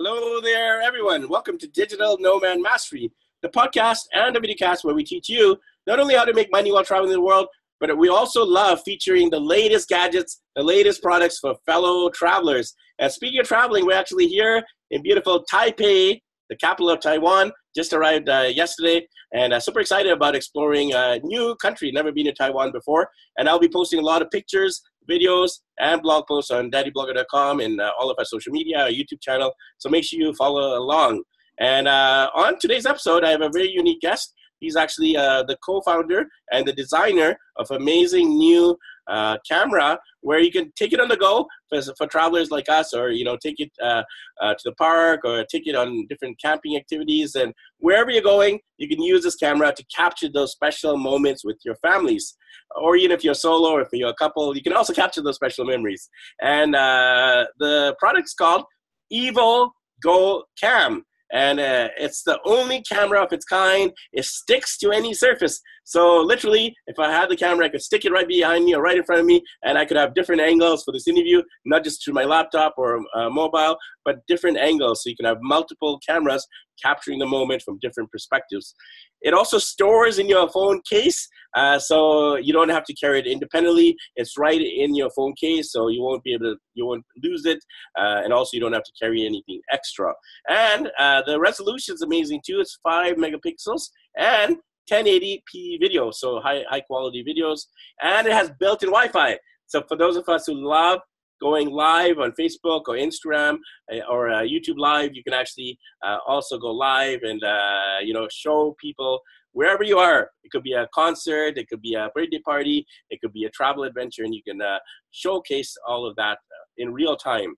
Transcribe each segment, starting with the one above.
Hello there, everyone. Welcome to Digital Nomad Mastery, the podcast and the videocast where we teach you not only how to make money while traveling the world, but we also love featuring the latest gadgets, the latest products for fellow travelers. And speaking of traveling, we're actually here in beautiful Taipei, the capital of Taiwan. Just arrived uh, yesterday, and uh, super excited about exploring a new country. Never been to Taiwan before, and I'll be posting a lot of pictures, videos, and blog posts on daddyblogger.com and uh, all of our social media, our YouTube channel. So make sure you follow along. And uh, on today's episode, I have a very unique guest. He's actually uh, the co-founder and the designer of amazing new uh, camera where you can take it on the go for, for travelers like us, or you know, take it uh, uh, to the park, or take it on different camping activities, and wherever you're going, you can use this camera to capture those special moments with your families, or even if you're solo or if you're a couple, you can also capture those special memories. And uh, the product's called Evo Go Cam and uh, it's the only camera of its kind. It sticks to any surface. So literally, if I had the camera, I could stick it right behind me or right in front of me, and I could have different angles for this interview, not just through my laptop or uh, mobile, but different angles. So you can have multiple cameras capturing the moment from different perspectives. It also stores in your phone case, uh, so you don't have to carry it independently. It's right in your phone case, so you won't be able to, you won't lose it, uh, and also you don't have to carry anything extra. And uh, the resolution is amazing too. It's five megapixels and 1080p video, so high high quality videos, and it has built-in Wi-Fi. So for those of us who love going live on Facebook or Instagram eh, or uh, YouTube Live, you can actually uh, also go live and uh, you know show people wherever you are. It could be a concert, it could be a birthday party, it could be a travel adventure, and you can uh, showcase all of that uh, in real time.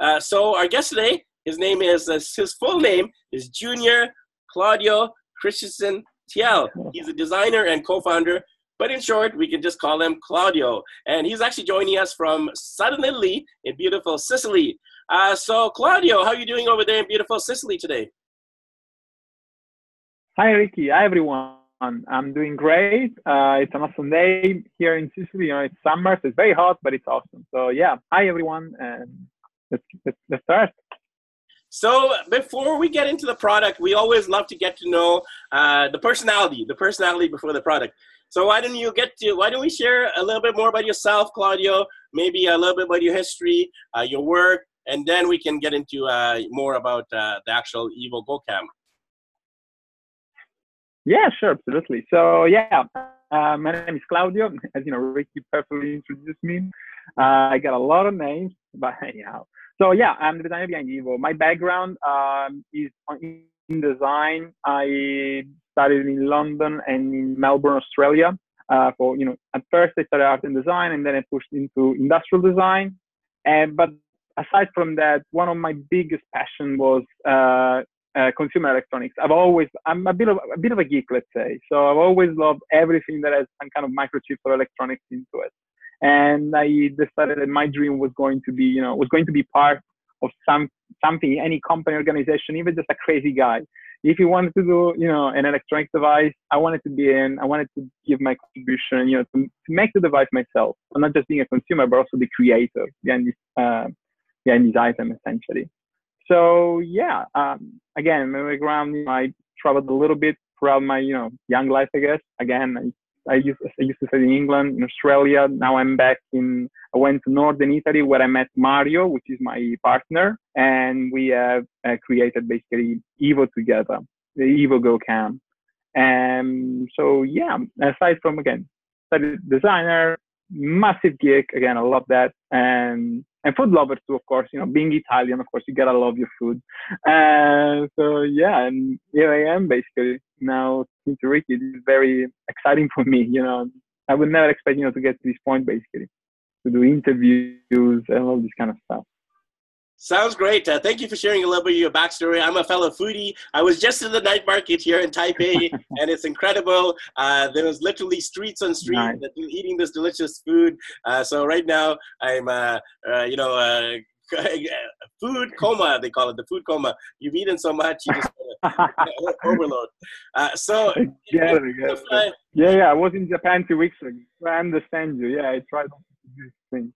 Uh, so our guest today, his name is his full name is Junior Claudio Christensen Tiel. He's a designer and co-founder, but in short, we can just call him Claudio. And he's actually joining us from southern Italy in beautiful Sicily. Uh, so, Claudio, how are you doing over there in beautiful Sicily today? Hi, Ricky. Hi, everyone. I'm doing great. Uh, it's an awesome day here in Sicily. You know, it's summer, so it's very hot, but it's awesome. So, yeah. Hi, everyone. And let's, let's, let's start. So before we get into the product, we always love to get to know uh, the personality, the personality before the product. So why don't you get to, why don't we share a little bit more about yourself, Claudio, maybe a little bit about your history, uh, your work, and then we can get into uh, more about uh, the actual Evo GoCam. Yeah, sure, absolutely. So yeah, uh, my name is Claudio. As you know, Ricky perfectly introduced me. Uh, I got a lot of names, but anyhow. So yeah, I'm the designer behind Evo. My background um, is in design. I studied in London and in Melbourne, Australia. Uh, for you know, at first I started art and design, and then I pushed into industrial design. And but aside from that, one of my biggest passion was uh, consumer electronics. I've always, I'm a bit of a bit of a geek, let's say. So I've always loved everything that has some kind of microchip or electronics into it and I decided that my dream was going to be, you know, was going to be part of some something, any company, organization, even just a crazy guy. If he wanted to do, you know, an electronic device, I wanted to be in. I wanted to give my contribution, you know, to, to make the device myself, and not just being a consumer, but also the creator behind this, uh, behind this item, essentially. So yeah, um, again, know, I traveled a little bit throughout my, you know, young life, I guess. Again, I I used, I used to study in England, in Australia. Now I'm back in, I went to Northern Italy where I met Mario, which is my partner. And we have uh, created basically Evo together, the Evo Go Cam. And so, yeah, aside from, again, study designer, massive geek. Again, I love that. And and food lovers too, of course. You know, being Italian, of course, you gotta love your food. And so yeah, and here I am basically now. Since Ricky, It is very exciting for me. You know, I would never expect you know to get to this point basically to do interviews and all this kind of stuff. Sounds great. Uh, thank you for sharing a little bit of your backstory. I'm a fellow foodie. I was just in the night market here in Taipei, and it's incredible. Uh, there was literally streets on streets nice. eating this delicious food. Uh, so right now, I'm, uh, uh, you know, uh, food coma. They call it the food coma. You've eaten so much, you just overload. so yeah, yeah, yeah. I was in Japan two weeks ago. I understand you. Yeah, I tried these things.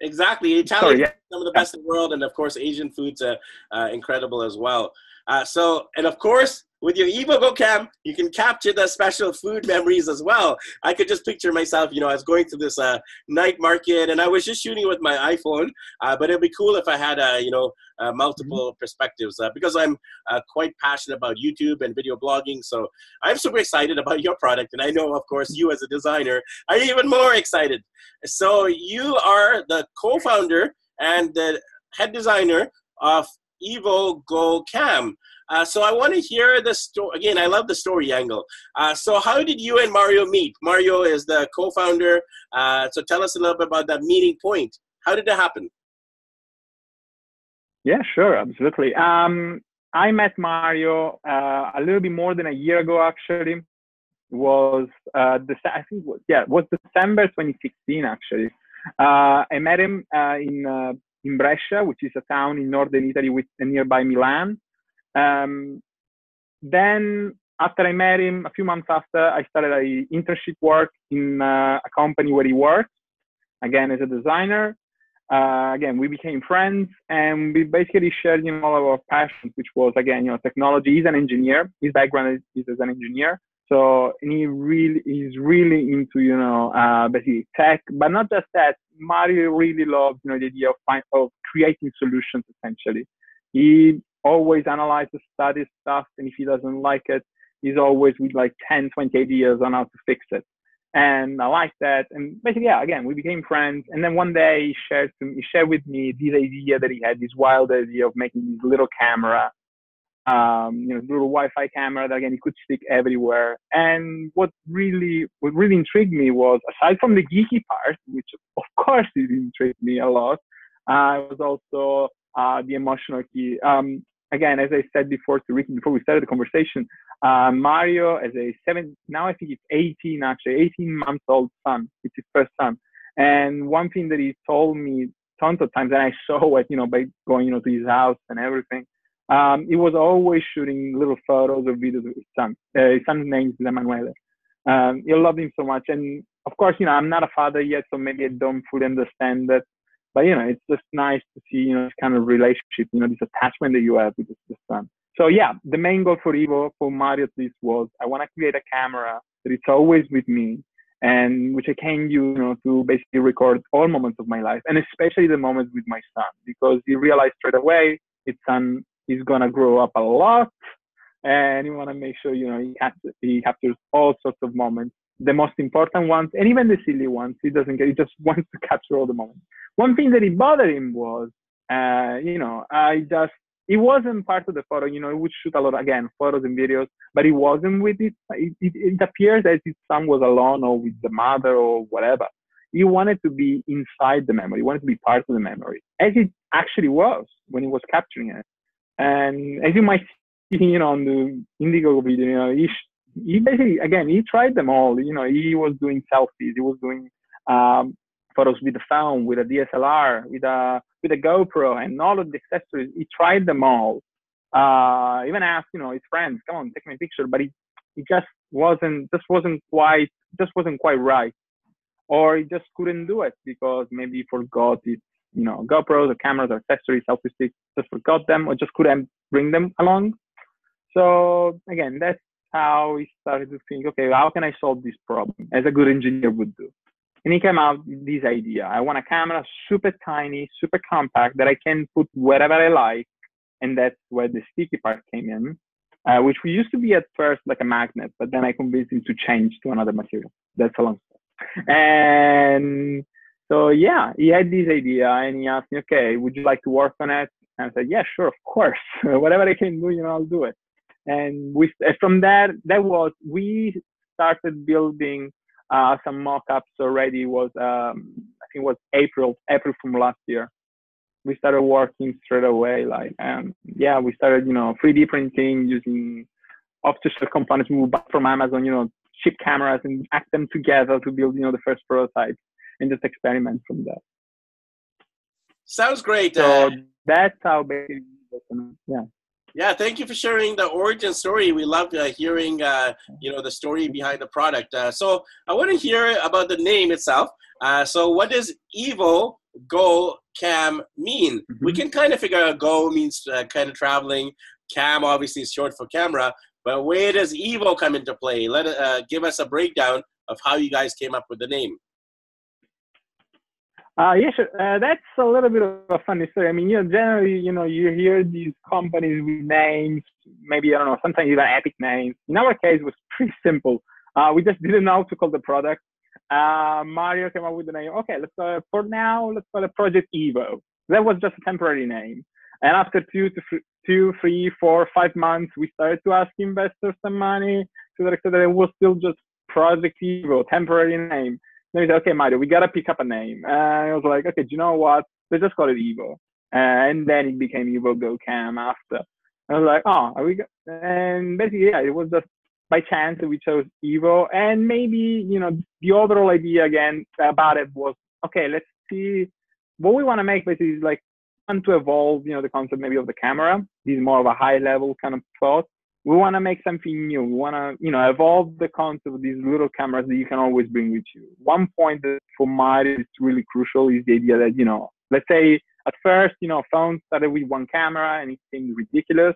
Exactly. Italian Sorry, yeah. some of the best in the world, and of course, Asian foods are uh, incredible as well. Uh, so, and of course, with your Evo Go Cam, you can capture the special food memories as well. I could just picture myself, you know, I was going to this uh, night market and I was just shooting with my iPhone, uh, but it'd be cool if I had, uh, you know, uh, multiple mm-hmm. perspectives uh, because I'm uh, quite passionate about YouTube and video blogging. So I'm super excited about your product. And I know, of course, you as a designer are even more excited. So you are the co founder and the head designer of Evo Go Cam. Uh, so I want to hear the story. Again, I love the story angle. Uh, so how did you and Mario meet? Mario is the co-founder. Uh, so tell us a little bit about that meeting point. How did that happen? Yeah, sure, absolutely. Um, I met Mario uh, a little bit more than a year ago. Actually, it was uh, I think was, yeah, was December 2016. Actually, uh, I met him in in Brescia, which is a town in northern Italy with nearby Milan. Um, then after I met him, a few months after, I started a internship work in uh, a company where he worked, again as a designer. Uh, again, we became friends, and we basically shared you know, all of our passions, which was again, you know, technology. He's an engineer. His background is, is as an engineer, so he really he's really into you know uh, basically tech, but not just that. Mario really loves you know the idea of find, of creating solutions. Essentially, he always analyzes, studies stuff, and if he doesn't like it, he's always with like 10, 20 ideas on how to fix it. And I like that. And basically, yeah, again, we became friends. And then one day he shared, to, he shared with me this idea that he had, this wild idea of making this little camera, um, you know, little Wi-Fi camera that again he could stick everywhere. And what really, what really intrigued me was, aside from the geeky part, which of course it intrigued me a lot, uh, was also uh, the emotional key. Um, again, as I said before to Ricky, before we started the conversation, uh, Mario as a seven, now I think it's 18 actually, 18 months old son, it's his first son. And one thing that he told me tons of times, and I saw it, you know, by going, you know, to his house and everything, um, he was always shooting little photos or videos of his son. Uh, his son's name is Emanuele. Um, he loved him so much. And of course, you know, I'm not a father yet, so maybe I don't fully understand that but you know, it's just nice to see you know this kind of relationship, you know, this attachment that you have with the son. So yeah, the main goal for Evo, for Mario at least, was I want to create a camera that it's always with me, and which I can use, you know, to basically record all moments of my life, and especially the moments with my son, because he realized straight away his son is gonna grow up a lot, and you want to make sure you know he captures, he captures all sorts of moments the most important ones and even the silly ones. He doesn't get, he just wants to capture all the moments. One thing that it bothered him was, uh, you know, I just, it wasn't part of the photo, you know, he would shoot a lot, again, photos and videos, but he wasn't with it. It, it, it appears as if son was alone or with the mother or whatever. He wanted to be inside the memory, he wanted to be part of the memory, as it actually was when he was capturing it. And as you might see, you know, on the Indiegogo video, you know, he, he basically again he tried them all. You know, he was doing selfies, he was doing um, photos with the phone, with a DSLR, with a with a GoPro, and all of the accessories. He tried them all. Uh, even asked, you know, his friends, "Come on, take me a picture," but he he just wasn't just wasn't quite just wasn't quite right, or he just couldn't do it because maybe he forgot it. You know, GoPros or cameras or accessories, selfie sticks, just forgot them or just couldn't bring them along. So again, that's how we started to think, okay, how can I solve this problem as a good engineer would do? And he came out with this idea. I want a camera super tiny, super compact that I can put wherever I like. And that's where the sticky part came in, uh, which we used to be at first like a magnet, but then I convinced him to change to another material. That's a long story. And so, yeah, he had this idea and he asked me, okay, would you like to work on it? And I said, yeah, sure, of course. Whatever I can do, you know, I'll do it. And we from there that was we started building uh, some mock-ups already. Was um, i think it was april april from last year. We started working straight away like um, yeah we started you know 3d printing using off-the-shelf components. We bought from amazon you know ship cameras and act them together to build you know the first prototype and just experiment from there sounds great so uh, that's how basically yeah yeah, thank you for sharing the origin story. We love uh, hearing, uh, you know, the story behind the product. Uh, so I want to hear about the name itself. Uh, so what does Evo Go Cam mean? Mm-hmm. We can kind of figure out Go means uh, kind of traveling. Cam obviously is short for camera, but where does Evo come into play? Let uh, give us a breakdown of how you guys came up with the name. Uh, yes, uh, that's a little bit of a funny story. I mean, you know, generally, you know, you hear these companies with names, maybe, I don't know, sometimes even epic names. In our case, it was pretty simple. Uh, we just didn't know how to call the product. Uh, Mario came up with the name. Okay, let's it, for now, let's call it Project Evo. That was just a temporary name. And after two to th- two, three, four, five months, we started to ask investors some money, so so that it was still just Project Evo, temporary name. Then he said, okay, Mario, we gotta pick up a name. And I was like, okay, do you know what? Let's just call it Evo. and then it became Evo Go Cam after. I was like, oh, are we? Go-? And basically, yeah, it was just by chance that we chose Evo. And maybe, you know, the overall idea again about it was, okay, let's see what we want to make basically is like want to evolve, you know, the concept maybe of the camera. This is more of a high level kind of thought we want to make something new. We want to, you know, evolve the concept of these little cameras that you can always bring with you. One point that for Mario is really crucial is the idea that, you know, let's say at first, you know, phones started with one camera and it seemed ridiculous.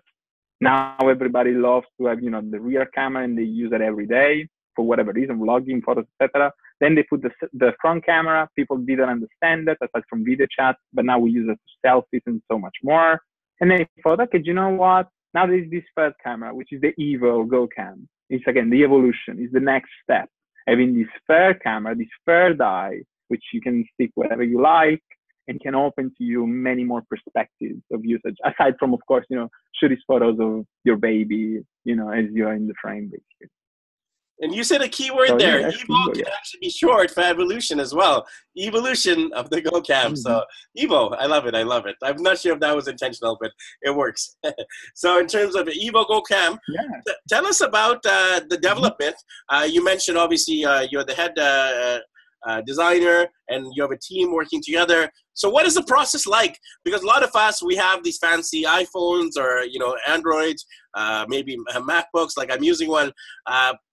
Now everybody loves to have, you know, the rear camera and they use it every day for whatever reason, vlogging, photos, etc. Then they put the, the front camera. People didn't understand that aside from video chat, but now we use it for selfies and so much more. And then they thought, okay, do you know what? Now there's this third camera, which is the Evo Go Cam. It's again the evolution, is the next step. Having this third camera, this third eye, which you can stick wherever you like and can open to you many more perspectives of usage, aside from, of course, you know, shooting photos of your baby, you know, as you're in the frame, basically. And you said a key word so, there. Yeah, Evo can yeah. actually be short for evolution as well. Evolution of the Go Cam. Mm-hmm. So Evo, I love it. I love it. I'm not sure if that was intentional, but it works. so in terms of Evo Go Cam, yeah. T- tell us about uh, the mm-hmm. development. Mm-hmm. Uh, you mentioned obviously uh, you're the head uh, uh, designer and you have a team working together. So what is the process like? Because a lot of us we have these fancy iPhones or you know Androids, uh, maybe MacBooks. Like I'm using one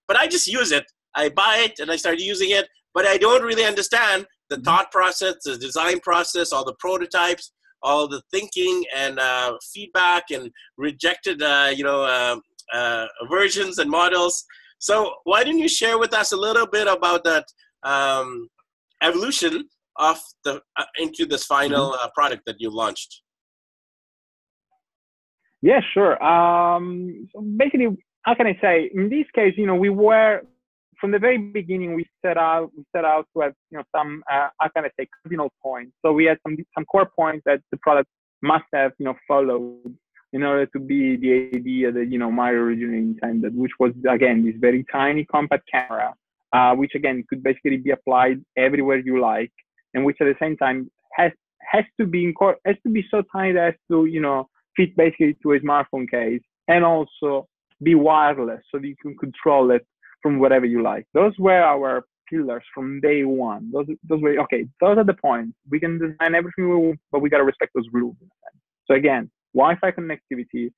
but I just use it. I buy it and I start using it, but I don't really understand the mm-hmm. thought process, the design process, all the prototypes, all the thinking and uh, feedback and rejected, uh, you know, uh, uh versions and models. So why don't you share with us a little bit about that um, evolution of the uh, into this final mm-hmm. uh, product that you launched? Yeah, sure. Um, so basically, how can I say? In this case, you know, we were from the very beginning. We set out we set out to have you know some uh, how can I say cardinal points. So we had some some core points that the product must have you know followed in order to be the idea that you know Mario originally intended, which was again this very tiny compact camera, uh, which again could basically be applied everywhere you like, and which at the same time has has to be has to be so tiny that has to you know fit basically to a smartphone case, and also be wireless so you can control it from whatever you like. Those were our pillars from day one. Those, those were, okay, those are the points. We can design everything we want, but we got to respect those rules. So again, Wi-Fi connectivity,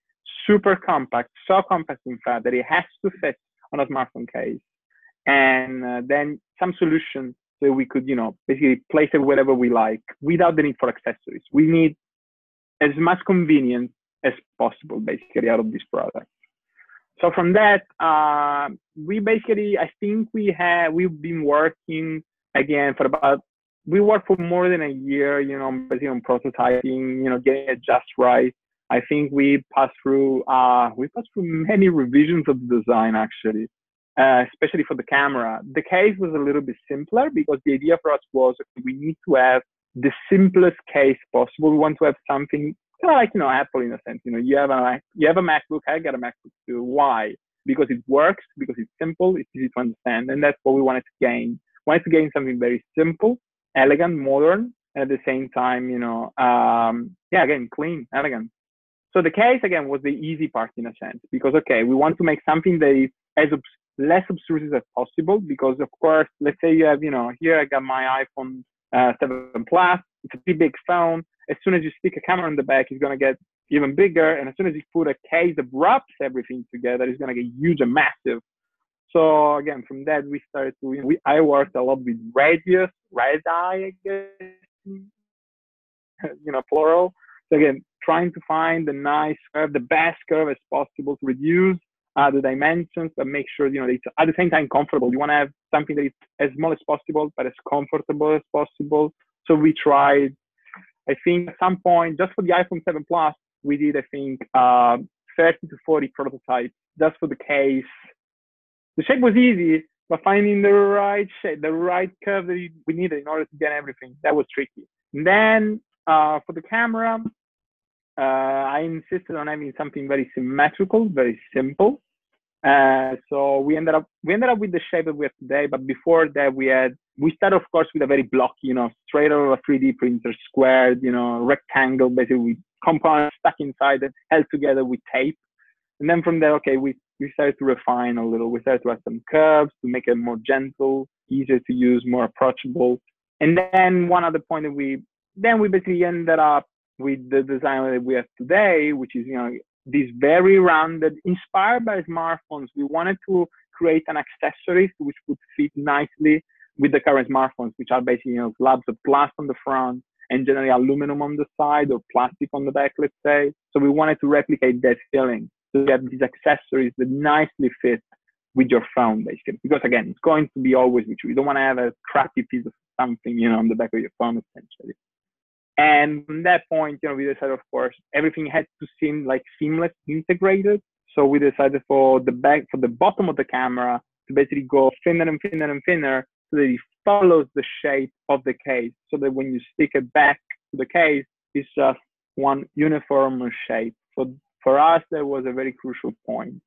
super compact, so compact in fact that it has to fit on a smartphone case. And uh, then some solution so we could, you know, basically place it wherever we like without the need for accessories. We need as much convenience as possible, basically, out of this product so from that, uh, we basically, I think we have, we've been working again for about, we worked for more than a year, you know, basically on prototyping, you know, getting it just right. I think we passed through, uh, we passed through many revisions of the design actually, uh, especially for the camera. The case was a little bit simpler because the idea for us was we need to have the simplest case possible. We want to have something kind of like you know Apple in a sense. You know, you have a you have a MacBook. I got a MacBook too. Why? Because it works. Because it's simple. It's easy to understand, and that's what we wanted to gain. We wanted to gain something very simple, elegant, modern, and at the same time, you know, um, yeah, again, clean, elegant. So the case again was the easy part in a sense because okay, we want to make something that is as less obtrusive as possible because of course, let's say you have, you know, here I got my iPhone uh, 7 Plus. It's a pretty big phone as soon as you stick a camera in the back, it's going to get even bigger. And as soon as you put a case that wraps everything together, it's going to get huge and massive. So again, from that we started to. You know, we I worked a lot with radius, radii, I guess you know, plural. So again, trying to find the nice curve, the best curve as possible to reduce uh, the dimensions, but make sure you know it's at the same time comfortable. You want to have something that is as small as possible, but as comfortable as possible. So we tried. I think at some point, just for the iPhone 7 Plus, we did I think uh, 30 to 40 prototypes just for the case. The shape was easy, but finding the right shape, the right curve that we needed in order to get everything, that was tricky. And then uh, for the camera, uh, I insisted on having something very symmetrical, very simple. Uh, so we ended up we ended up with the shape that we have today. But before that, we had we started, of course, with a very blocky, you know, straight out of a 3D printer, squared, you know, rectangle, basically with components stuck inside and held together with tape. And then from there, okay, we, we started to refine a little. We started to add some curves to make it more gentle, easier to use, more approachable. And then one other point that we then we basically ended up with the design that we have today, which is you know this very rounded, inspired by smartphones. We wanted to create an accessory which would fit nicely with the current smartphones, which are basically you know slabs of glass on the front and generally aluminum on the side or plastic on the back, let's say. So we wanted to replicate that feeling. So you have these accessories that nicely fit with your phone, basically. Because again, it's going to be always with you. You don't want to have a crappy piece of something, you know, on the back of your phone, essentially. And from that point, you know, we decided, of course, everything had to seem like seamless, integrated. So we decided for the back, for the bottom of the camera to basically go thinner and thinner and thinner so that it follows the shape of the case. So that when you stick it back to the case, it's just one uniform shape. So for us, that was a very crucial point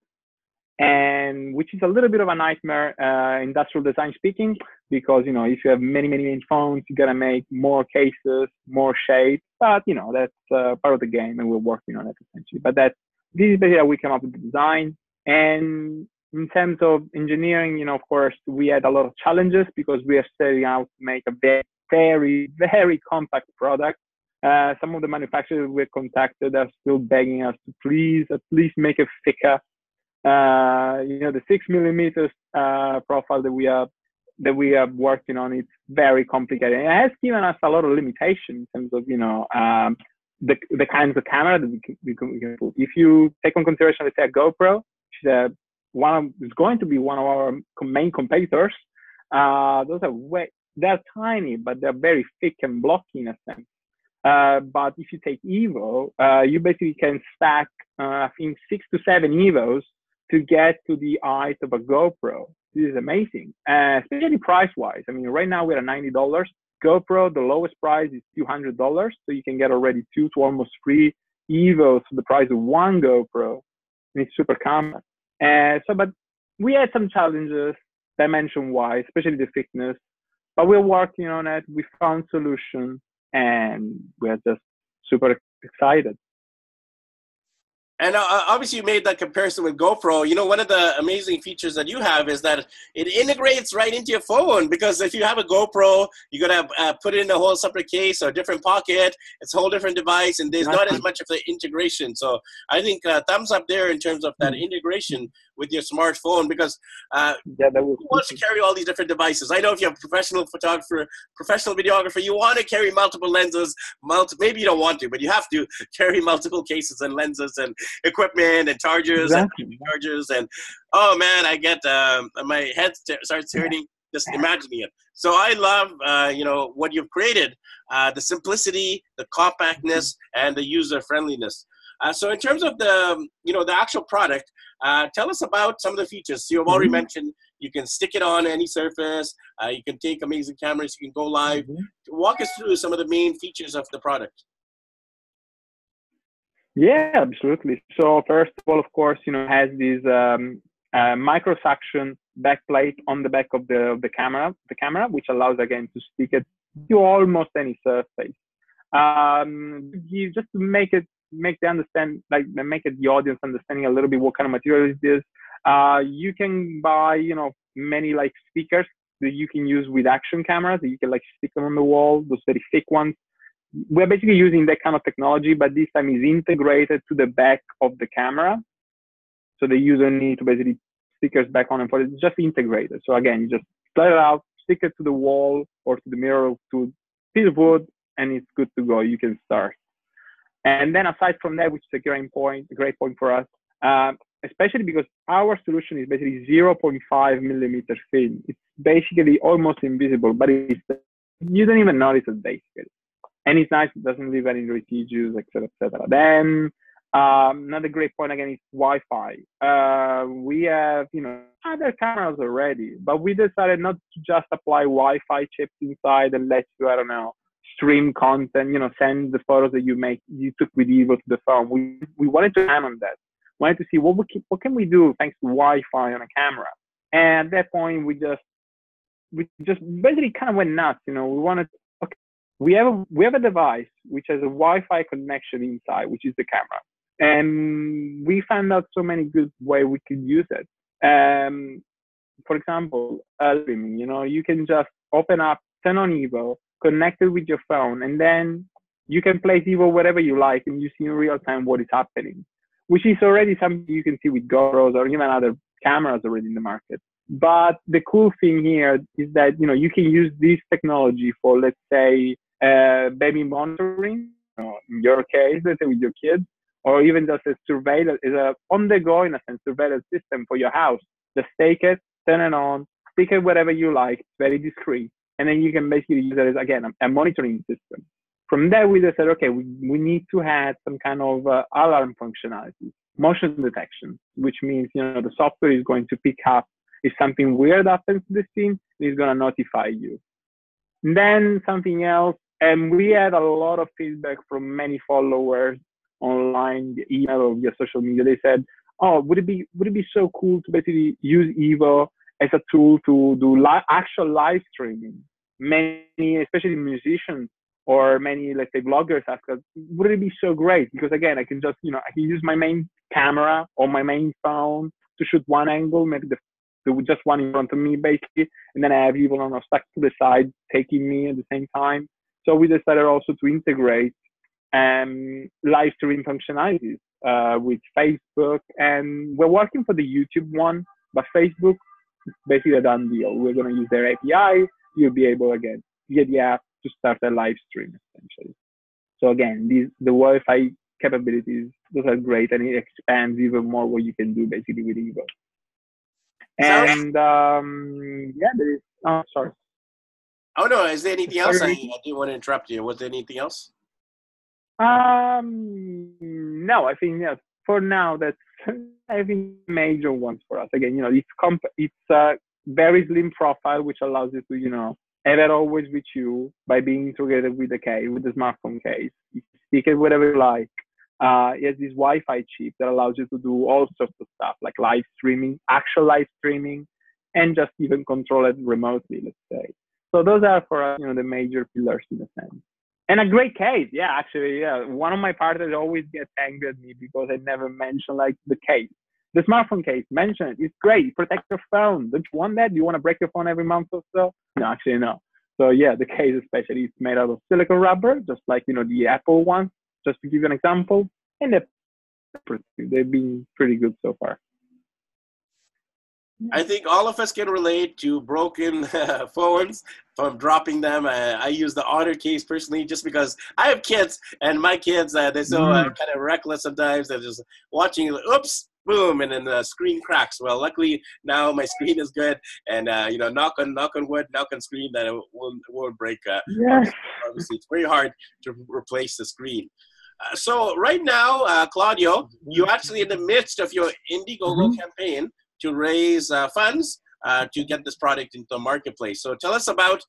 and which is a little bit of a nightmare uh, industrial design speaking because you know if you have many many many phones you gotta make more cases more shapes but you know that's uh, part of the game and we're working on it essentially. But that this is basically how we came up with the design. And in terms of engineering you know of course we had a lot of challenges because we are setting out to make a very very very compact product. Uh, some of the manufacturers we contacted are still begging us to please at least make it thicker you know, the six millimeters uh, profile that we are that we are working on it's very complicated. And it has given us a lot of limitations in terms of you know um, the the kinds of camera that we can, we can, we can put. If you take on consideration, let's say a GoPro, which is a, one of, is going to be one of our main competitors. Uh, those are way they're tiny, but they're very thick and blocky in a sense. Uh, but if you take Evo, uh, you basically can stack, uh, I think, six to seven Evos to get to the height of a GoPro. This is amazing, uh, especially price wise. I mean, right now we're at ninety dollars. GoPro, the lowest price is two hundred dollars, so you can get already two to almost three Evos for the price of one GoPro. And it's super common. Uh, so, but we had some challenges dimension wise, especially the thickness. But we're working on it. We found solution, and we're just super excited. And uh, obviously, you made that comparison with GoPro. You know, one of the amazing features that you have is that it integrates right into your phone. Because if you have a GoPro, you got to uh, put it in a whole separate case or a different pocket. It's a whole different device, and there's not as much of the integration. So I think uh, thumbs up there in terms of that mm-hmm. integration with your smartphone. Because uh, yeah, that who wants to carry all these different devices? I know if you're a professional photographer, professional videographer, you want to carry multiple lenses. Multi- maybe you don't want to, but you have to carry multiple cases and lenses and equipment and chargers exactly. and chargers and oh man, I get um, my head starts hurting just imagining it. So I love uh, you know what you've created, uh, the simplicity, the compactness, and the user friendliness. Uh, so in terms of the um, you know the actual product, uh, tell us about some of the features. So you've already mm-hmm. mentioned you can stick it on any surface. Uh, you can take amazing cameras. You can go live. Mm-hmm. Walk us through some of the main features of the product. Yeah, absolutely. So first of all, of course, you know, has this um, uh, micro suction backplate on the back of the of the camera, the camera, which allows again to stick it to almost any surface. Um, just to make it make the understand like make it the audience understanding a little bit what kind of material is this. Uh, you can buy you know many like speakers that you can use with action cameras. You can like stick them on the wall, those very thick ones we're basically using that kind of technology, but this time is integrated to the back of the camera. So the user need to basically stickers back on and forth. It's just integrated. So again, you just slide it out, stick it to the wall or to the mirror to piece of wood, and it's good to go. You can start. And then aside from that, which is a great point, a great point for us, um, especially because our solution is basically 0.5 millimeter thin. It's basically almost invisible, but it's, you don't even notice it basically. And it's nice, it doesn't leave any residues, etc., etc. Then um, another great point again is Wi-Fi. Uh, we have, you know, other cameras already, but we decided not to just apply Wi-Fi chips inside and let you, I don't know, stream content, you know, send the photos that you make, you took with Evo to the phone. We, we wanted to hand on that. Wanted to see what we can, what can we do thanks to Wi-Fi on a camera. And at that point, we just, we just basically kind of went nuts. You know, we wanted, okay, we have a, we have a device which has a Wi-Fi connection inside, which is the camera and we found out so many good way we could use it. Um, for example, uh, streaming. You know, you can just open up, turn on Evo, connect it with your phone, and then you can play Evo wherever you like, and you see in real time what is happening, which is already something you can see with GoPros or even other cameras already in the market. But the cool thing here is that you know you can use this technology for, let's say, uh, baby monitoring. In your case, let's say with your kids, or even just a surveillance is a on the go in a sense surveillance system for your house. Just take it, turn it on, stick it wherever you like. Very discreet, and then you can basically use it as again a, a monitoring system. From there, we just said, okay, we, we need to add some kind of uh, alarm functionality, motion detection, which means you know the software is going to pick up if something weird happens to the scene, it's going to notify you. And then something else, and we had a lot of feedback from many followers online, the email or via social media, they said, "Oh, would it be would it be so cool to basically use Evo as a tool to do li- actual live streaming?" Many, especially musicians or many, let's say, bloggers ask us, "Would it be so great?" Because again, I can just you know I can use my main camera or my main phone to shoot one angle, maybe the just one in front of me basically, and then I have people on to the side taking me at the same time. So we decided also to integrate um, live stream functionalities uh, with Facebook. And we're working for the YouTube one, but Facebook basically a done deal. We're going to use their API. You'll be able, again, via the app to start a live stream essentially. So again, these the Wi-Fi capabilities, those are great, and it expands even more what you can do basically with Evo. And um, yeah, there is. Oh, sorry. Oh no, is there anything else? I, I didn't want to interrupt you. Was there anything else? Um, no, I think yeah, for now that's Think major ones for us. Again, you know, it's comp- it's a very slim profile which allows you to you know have it always with you by being integrated with the case with the smartphone case. You stick it whatever you like. Uh, it has this Wi-Fi chip that allows you to do all sorts of stuff like live streaming, actual live streaming, and just even control it remotely. Let's say. So those are for us, you know, the major pillars in a sense and a great case yeah actually yeah. One of my partners always gets angry at me because i never mention like the case. The smartphone case mention it. It's great. Protect your phone. Don't you want that? Do you want to break your phone every month or so? No actually no. So yeah the case especially is made out of silicone rubber just like you know the apple one just to give you an example. And they've been pretty good so far I think all of us can relate to broken phones from dropping them. Uh, I use the Honor case personally just because I have kids, and my kids uh, they're so uh, mm. kind of reckless sometimes. They're just watching, oops, boom, and then the screen cracks. Well, luckily now my screen is good, and uh, you know, knock on knock on wood, knock on screen that it won't, won't break. Uh, yes. Obviously, it's very hard to replace the screen. Uh, so right now, Claudio, you're actually in the midst of your Indiegogo mm-hmm. campaign to raise uh, funds uh, to get this product into the marketplace. So tell us about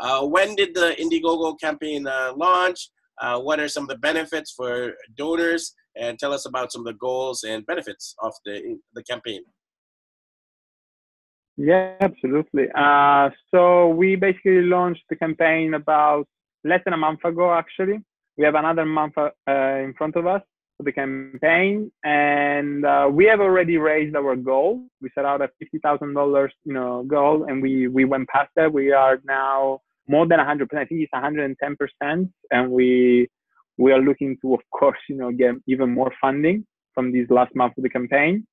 uh, when did the Indiegogo campaign launch? what are some of the benefits for donors? And tell us about some of the goals and benefits of the, the campaign. Yeah, absolutely. Uh, so we basically launched the campaign about less than a month ago, actually. We have another month uh, in front of us the campaign, and uh, we have already raised our goal. We set out a fifty thousand dollars, you know, goal, and we we went past that. We are now more than hundred percent. I think it's one hundred and ten percent, and we we are looking to, of course, you know, get even more funding from this last month of the campaign.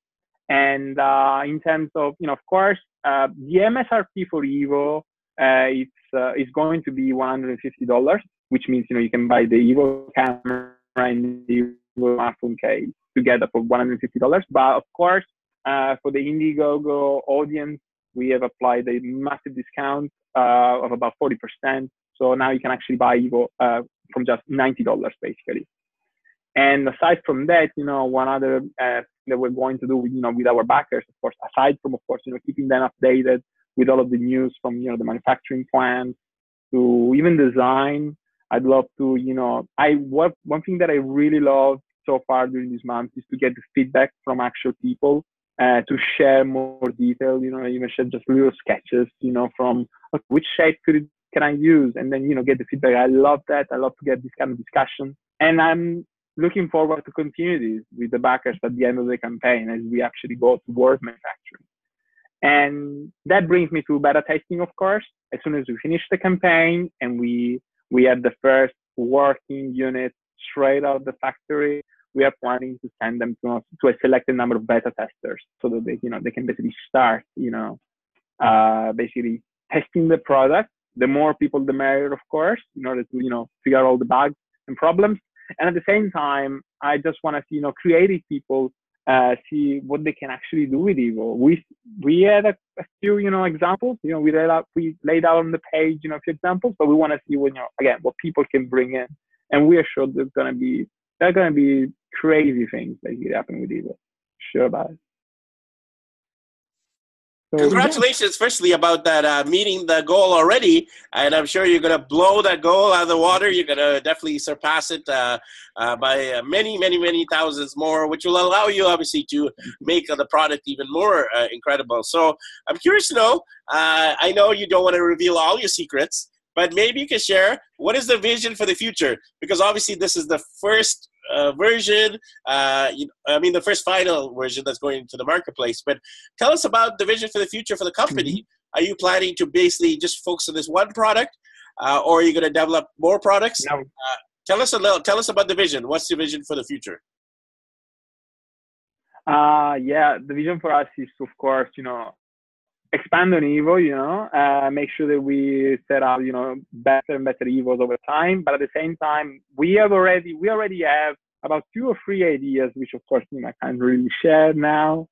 And uh, in terms of, you know, of course, uh, the MSRP for Evo, uh, it's uh, is going to be one hundred and fifty dollars which means you know you can buy the Evo camera and the smartphone case together for $150. But of course, uh, for the Indiegogo audience, we have applied a massive discount uh, of about 40%. So now you can actually buy Evo uh, from just $90 basically. And aside from that, you know, one other uh, that we're going to do, with, you know, with our backers, of course, aside from, of course, you know, keeping them updated with all of the news from, you know, the manufacturing plants to even design. I'd love to, you know, I what one thing that I really love so far during this month is to get the feedback from actual people uh, to share more detail. You know, even share just little sketches, you know, from which shape could it, can I use, and then you know get the feedback. I love that. I love to get this kind of discussion, and I'm looking forward to continue this with the backers at the end of the campaign as we actually go towards manufacturing. And that brings me to beta testing, of course. As soon as we finish the campaign and we we have the first working unit straight out of the factory, we are planning to send them to, to a selected number of beta testers so that they you know they can basically start you know uh, basically testing the product. The more people, the merrier, of course, in order to you know figure out all the bugs and problems. And at the same time, I just want to see, you know, creative people uh, see what they can actually do with Evo. We we had a, a, few, you know, examples. You know, we laid out we laid out on the page, you know, a few examples, but we want to see what, you know, again, what people can bring in, and we are sure there's gonna be there's gonna be crazy things that could happen with Evo. Sure about it. So, Congratulations, firstly, about that uh, meeting the goal already, and I'm sure you're to blow that goal out of the water. You're to definitely surpass it uh, uh, by uh, many, many, many thousands more, which will allow you, obviously, to make the product even more uh, incredible. So I'm curious to know. Uh, I know you don't want to reveal all your secrets, but maybe you can share what is the vision for the future, because obviously this is the first uh, version. Uh, you, I mean, the first final version that's going into the marketplace. But tell us about the vision for the future for the company. Mm-hmm. Are you planning to basically just focus on this one product, uh, or are you going to develop more products? No. Uh, tell us a little. Tell us about the vision. What's the vision for the future? Uh, yeah, the vision for us is, of course, you know, expand on Evo, you know, uh, make sure that we set up, you know, better and better Evos over time. But at the same time, we have already, we already have about two or three ideas, which of course, you know, I can't really share now,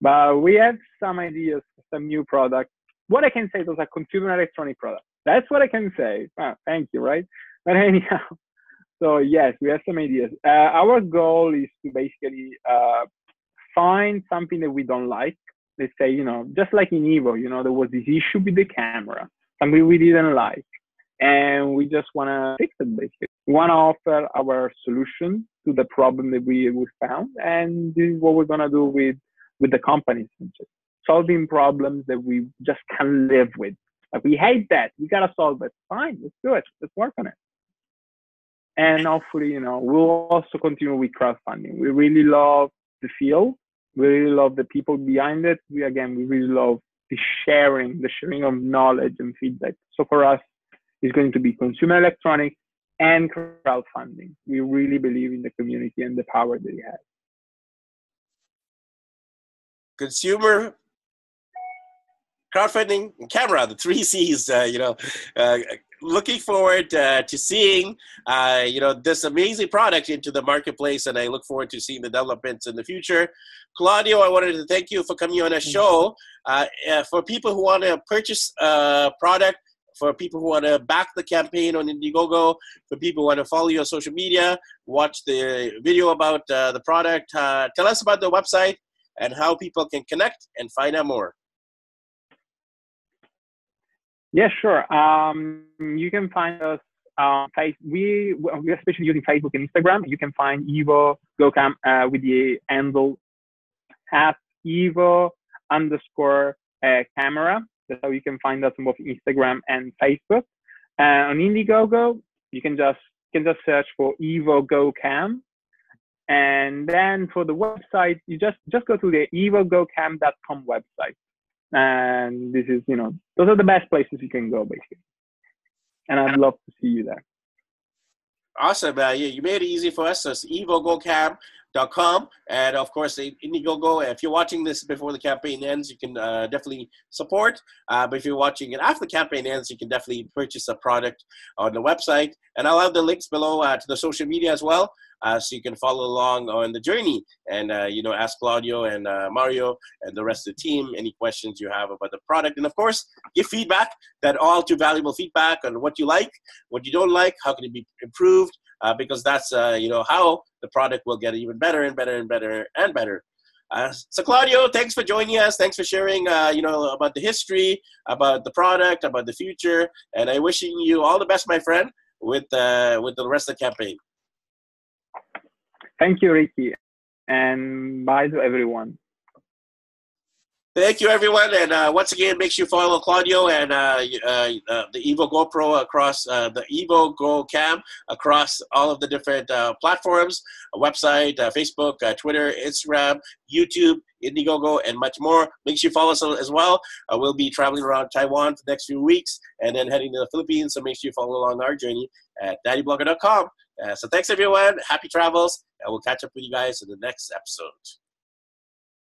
but we have some ideas, some new products. What I can say, those are consumer electronic products. That's what I can say. Oh, thank you, right? But anyhow, so yes, we have some ideas. Uh, our goal is to basically uh, find something that we don't like say, you know, just like in Evo, you know, there was this issue with the camera, something we didn't like. And we just want to fix it basically. We want to offer our solution to the problem that we, we found. And this is what we're going to do with, with the company, solving problems that we just can't live with. Like we hate that. We got to solve it. Fine, let's do it. Let's work on it. And hopefully, you know, we'll also continue with crowdfunding. We really love the field we really love the people behind it. We again, we really love the sharing, the sharing of knowledge and feedback. So for us, it's going to be consumer electronics and crowdfunding. We really believe in the community and the power that it has. Consumer crowdfunding and camera the three c's uh, you know uh, looking forward uh, to seeing uh, you know this amazing product into the marketplace, and I look forward to seeing the developments in the future. Claudio, I wanted to thank you for coming on a show. Uh, uh for people who want to purchase a product, for people who want to back the campaign on Indiegogo, for people who want to follow you on social media, watch the video about uh, the product, uh, tell us about the website and how people can connect and find out more. Yeah, sure. Um, you can find us on Facebook. We we are especially using Facebook and Instagram. You can find Evo GoCam uh, with the handle at Evo underscore uh, camera. That's how you can find us on both Instagram and Facebook. Uh, on Indiegogo, you can just can just search for Evo GoCam. And then for the website, you just just go to the evogocam.com website and this is you know those are the best places you can go basically and i'd love to see you there awesome yeah, you made it easy for us. So it's evo go cam com. And of course indiegogo if you're watching this before the campaign ends you can uh, definitely support. Uh, but if you're watching it after the campaign ends you can definitely purchase a product on the website. And i'll have the links below uh, to the social media as well uh, so you can follow along on the journey and uh, you know ask claudio and uh, mario and the rest of the team any questions you have about the product and of course give feedback that all too valuable feedback on what you like what you don't like how can it be improved uh, because that's uh, you know how the product will get even better and better and better and better. Uh, so Claudio, thanks for joining us. Thanks for sharing, uh, you know, about the history, about the product, about the future, and I wishing you all the best, my friend, with uh, with the rest of the campaign. Thank you, Ricky, and bye to everyone. Thank you, everyone. And uh, once again, make sure you follow Claudio and uh, uh, uh the Evo GoPro across uh, the Evo Go Cam across all of the different uh, platforms, website, Facebook, Twitter, Instagram, YouTube, Indiegogo, and much more. Make sure you follow us as well. we'll be traveling around Taiwan for the next few weeks and then heading to the Philippines. So make sure you follow along our journey at daddyblogger.com. Uh, so thanks, everyone. Happy travels. And we'll catch up with you guys in the next episode.